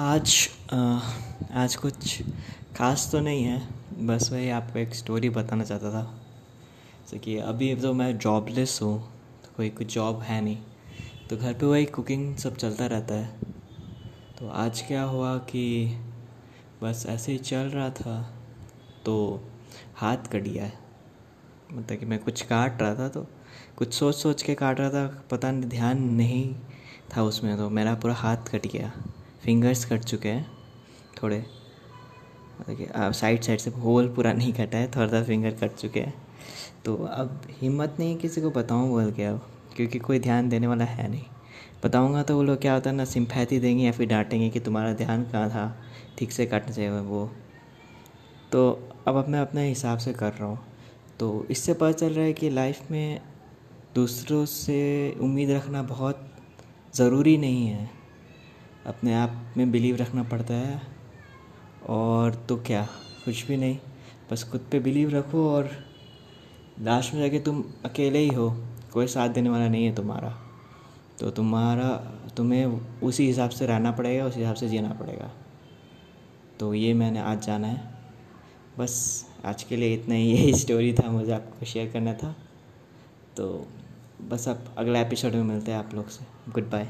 आज आज कुछ खास तो नहीं है, बस वही आपको एक स्टोरी बताना चाहता था। जैसे कि अभी तो मैं जॉबलेस हूँ तो कोई कुछ जॉब है नहीं। तो घर पे वही कुकिंग सब चलता रहता है। तो आज क्या हुआ कि बस ऐसे ही चल रहा था तो हाथ कट गया है। मतलब कि मैं कुछ काट रहा था तो कुछ सोच सोच के काट रहा था, पता नहीं, ध्यान नहीं था उसमें तो मेरा पूरा हाथ कट गया। फिंगर्स कट चुके हैं, थोड़े। मतलब साइड साइड से होल पूरा नहीं कटा है, थोड़ा सा फिंगर कट चुके हैं। तो अब हिम्मत नहीं किसी को बताऊँ बोल के अब, क्योंकि कोई ध्यान देने वाला है नहीं। बताऊँगा तो वो लोग क्या होता है ना सिंपैथी देंगे या फिर डांटेंगे कि तुम्हारा ध्यान कहाँ था, ठीक से काटना चाहिए वो। तो अब अब मैं अपने हिसाब से कर रहा हूँ। तो इससे पता चल रहा है कि लाइफ में दूसरों से उम्मीद रखना बहुत ज़रूरी नहीं है। अपने आप में बिलीव रखना पड़ता है। और तो क्या, कुछ भी नहीं। बस खुद पे बिलीव रखो और लास्ट में जाके तुम अकेले ही हो। कोई साथ देने वाला नहीं है तुम्हारा। तो तुम्हारा, तुम्हें उसी हिसाब से रहना पड़ेगा, उसी हिसाब से जीना पड़ेगा। तो ये मैंने आज जाना है। बस आज के लिए इतना ही। यही स्टोरी था, मुझे आपको शेयर करना था। तो बस अब अगला एपिसोड में मिलते हैं आप लोग से। Good bye